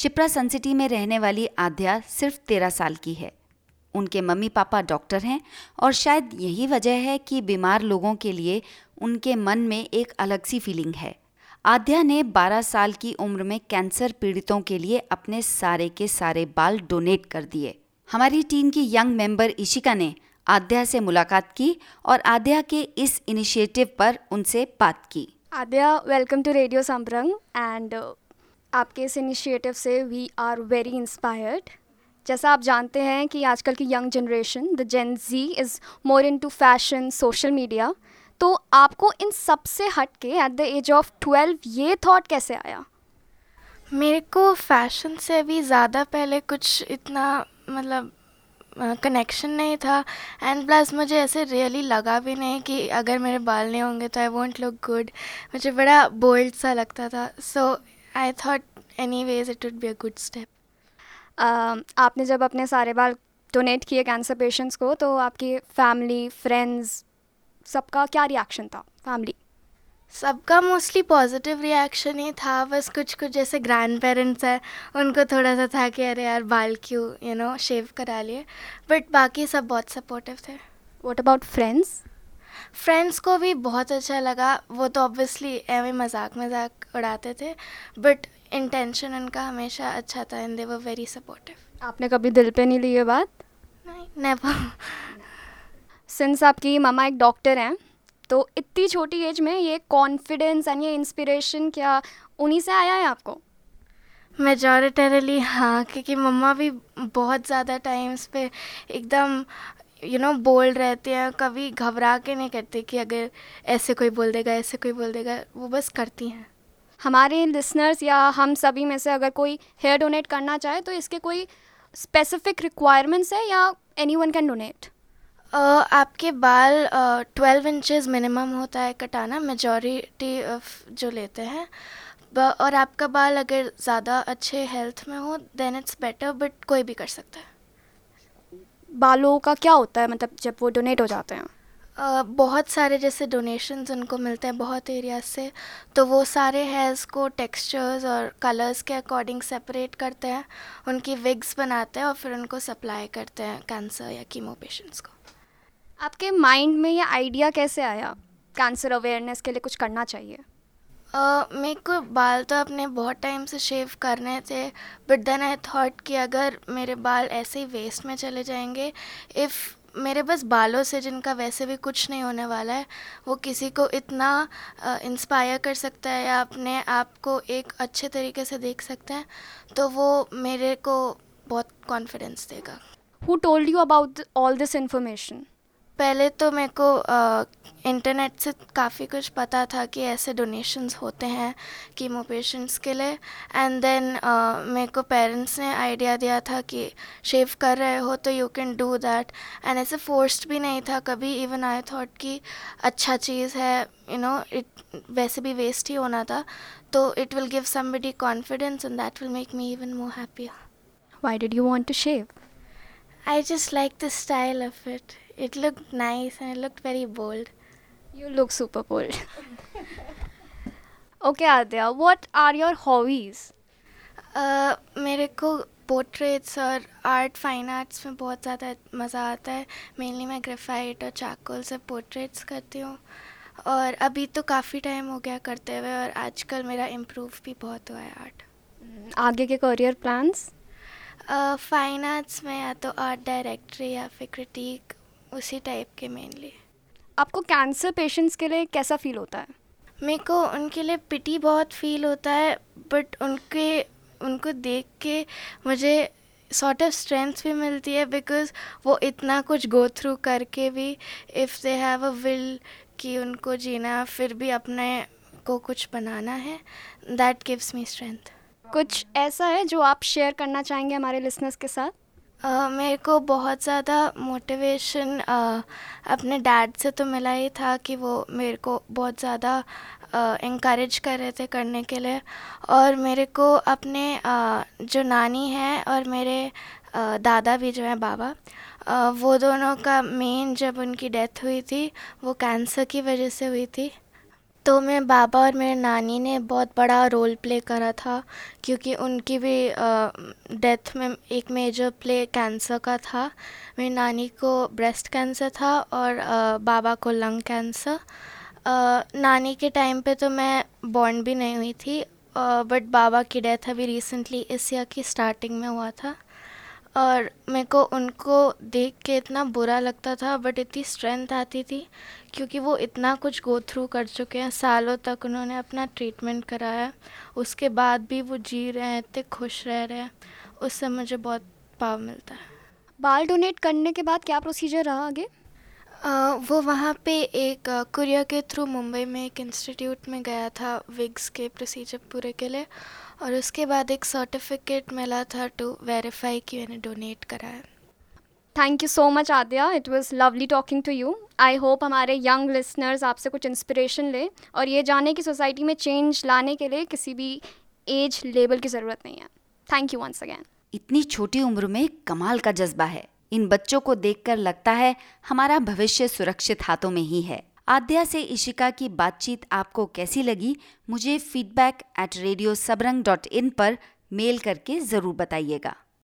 Shipra Sun City में रहने वाली आध्या सिर्फ़ तेरह साल की है। उनके मम्मी पापा डॉक्टर हैं और शायद यही वजह है कि बीमार लोगों के लिए उनके मन में एक अलग सी फीलिंग है। आध्या ने 12 साल की उम्र में कैंसर पीड़ितों के लिए अपने सारे के सारे बाल डोनेट कर दिए। हमारी टीम की यंग मेंबर इशिका ने आध्या से मुलाकात की और आध्या के इस इनिशिएटिव पर उनसे बात की। Aadya welcome to radio Sabrang and आपके इस इनिशिएटिव से वी आर वेरी इंस्पायर्ड जैसा आप जानते हैं कि आजकल की young generation the Gen Z is more into fashion social media तो आपको इन सबसे हट के at the age of twelve ये थॉट कैसे आया? मेरे को फ़ैशन से भी ज़्यादा पहले कुछ इतना मतलब कनेक्शन नहीं था. एंड प्लस मुझे ऐसे रियली लगा भी नहीं कि अगर मेरे बाल नहीं होंगे तो आई वॉन्ट लुक गुड मुझे बड़ा बोल्ड सा लगता था. So I thought anyways it would be a good step आपने जब अपने सारे बाल डोनेट किए कैंसर पेशेंट्स को तो आपकी फैमिली फ्रेंड्स सबका क्या रिएक्शन था? फैमिली सबका मोस्टली पॉजिटिव रिएक्शन ही था बस कुछ कुछ जैसे ग्रैंड पेरेंट्स हैं उनको थोड़ा सा था कि अरे यार बाल क्यों यू नो शेव करा लिए बट बाकी सब बहुत सपोर्टिव थे। वॉट अबाउट फ्रेंड्स फ्रेंड्स को भी बहुत अच्छा लगा। वो तो ऑब्वियसली एवं मज़ाक मज़ाक उड़ाते थे बट इंटेंशन उनका हमेशा अच्छा था and they were very supportive आपने कभी दिल पे नहीं ली ये बात? नहीं नेवर सिंस आपकी मामा एक डॉक्टर हैं तो इतनी छोटी एज में ये कॉन्फिडेंस एंड ये इंस्पिरेशन क्या उन्हीं से आया है आपको? मेजॉरिटरली हाँ क्योंकि मम्मा भी बहुत ज़्यादा टाइम्स पे एकदम यू नो बोल्ड रहते हैं कभी घबरा के नहीं करते कि अगर ऐसे कोई बोल देगा ऐसे कोई बोल देगा वो बस करती हैं। हमारे लिसनर्स या हम सभी में से अगर कोई हेयर डोनेट करना चाहे तो इसके कोई स्पेसिफिक रिक्वायरमेंट्स है या एनी वन कैन डोनेट आपके बाल ट्वेल्व इंचज़ मिनिमम होता है कटाना मेजॉरिटी जो लेते हैं। और आपका बाल अगर ज़्यादा अच्छे हेल्थ में हो देन इट्स बेटर बट कोई भी कर सकता है। बालों का क्या होता है मतलब जब वो डोनेट हो जाते हैं? Uh, बहुत सारे जैसे डोनेशंस उनको मिलते हैं बहुत एरियाज़ से तो वो सारे हेयर्स को टेक्सचर्स और कलर्स के अकॉर्डिंग सेपरेट करते हैं उनकी विग्स बनाते हैं और फिर उनको सप्लाई करते हैं कैंसर या कीमो पेशेंट्स को। आपके माइंड में ये आइडिया कैसे आया? कैंसर अवेयरनेस के लिए कुछ करना चाहिए। मेरे को बाल तो अपने बहुत टाइम से शेव करने थे बट देन आई थॉट कि अगर मेरे बाल ऐसे ही वेस्ट में चले जाएँगे इफ़ मेरे बस बालों से जिनका वैसे भी कुछ नहीं होने वाला है, वो किसी को इतना इंस्पायर कर सकता है या अपने आप को एक अच्छे तरीके से देख सकते हैं तो वो मेरे को बहुत कॉन्फिडेंस देगा। Who told you about all this information पहले तो मेरे को इंटरनेट से काफ़ी कुछ पता था कि ऐसे डोनेशंस होते हैं कीमो पेशेंट्स के लिए। एंड देन मेरे को पेरेंट्स ने आइडिया दिया था कि शेव कर रहे हो तो you can do that and ऐसे फोर्स्ड भी नहीं था कभी। इवन आई थॉट कि अच्छा चीज़ है यू नो इट वैसे भी वेस्ट ही होना था। तो it will give somebody confidence and that will make me even more happy why did you want to shave? I just like the style of it. It looked nice and it looked very bold. You look super bold. okay, Adya, what are your hobbies? Uh, मेरे को portraits और art fine arts में बहुत ज़्यादा मज़ा आता है mainly मैं ग्रेफाइट और चाकोल से पोर्ट्रेट्स करती हूँ और अभी तो काफ़ी टाइम हो गया करते हुए और आजकल मेरा इम्प्रूव भी बहुत हुआ है आर्ट आगे के करियर प्लान्स फाइन आर्ट्स में या तो आर्ट डायरेक्टरी या फिर क्रिटिक उसी टाइप के मेनली आपको कैंसर पेशेंट्स के लिए कैसा फील होता है? मेरे को उनके लिए पिटी बहुत फील होता है बट उनके उनको देख के मुझे सॉर्ट ऑफ़ स्ट्रेंथ भी मिलती है बिकॉज़ वो इतना कुछ गो थ्रू करके भी if they have a will कि उनको जीना फिर भी अपने को कुछ बनाना है दैट गिव्स मी स्ट्रेंथ कुछ ऐसा है जो आप शेयर करना चाहेंगे हमारे लिसनर्स के साथ? मेरे को बहुत ज़्यादा मोटिवेशन अपने डैड से तो मिला ही था कि वो मेरे को बहुत ज़्यादा इंकरेज कर रहे थे करने के लिए। और मेरे को अपने जो नानी है और मेरे दादा भी जो हैं बाबा वो दोनों का मेन जब उनकी डेथ हुई थी, वो कैंसर की वजह से हुई थी। तो में बाबा और मेरे नानी ने बहुत बड़ा रोल प्ले करा था, क्योंकि उनकी भी डेथ में एक मेजर प्ले कैंसर का था। मेरी नानी को ब्रेस्ट कैंसर था और बाबा को लंग कैंसर नानी के टाइम पे तो मैं बॉर्न भी नहीं हुई थी बट बाबा की डेथ अभी रिसेंटली इस ईयर की स्टार्टिंग में हुआ था। और मेरे को उनको देख के इतना बुरा लगता था बट इतनी स्ट्रेंथ आती थी, क्योंकि वो इतना कुछ गो थ्रू कर चुके हैं। सालों तक उन्होंने अपना ट्रीटमेंट कराया। उसके बाद भी वो जी रहे हैं, इतने खुश रह रहे हैं। उससे मुझे बहुत पाव मिलता है। बाल डोनेट करने के बाद क्या प्रोसीजर रहा आगे? वो वहाँ पे एक कुरियर के थ्रू मुंबई में एक इंस्टीट्यूट में गया था विग्स के प्रोसीजर पूरे के लिए और उसके बाद एक सर्टिफिकेट मिला था टू वेरीफाई कि मैंने डोनेट करा है। Thank you so much Aadya it was lovely talking to you I hope हमारे यंग लिसनर्स आपसे कुछ इंस्पिरेशन ले और ये जाने की सोसाइटी में चेंज लाने के लिए किसी भी एज लेवल की ज़रूरत नहीं है। थैंक यू वंस अगैन इतनी छोटी उम्र में कमाल का जज्बा है। इन बच्चों को देखकर लगता है हमारा भविष्य सुरक्षित हाथों में ही है। आद्या से इशिका की बातचीत आपको कैसी लगी? मुझे feedback at radio Sabrang dot in पर मेल करके ज़रूर बताइएगा।